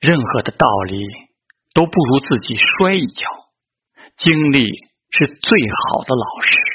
任何的道理都不如自己摔一跤经历是最好的老师。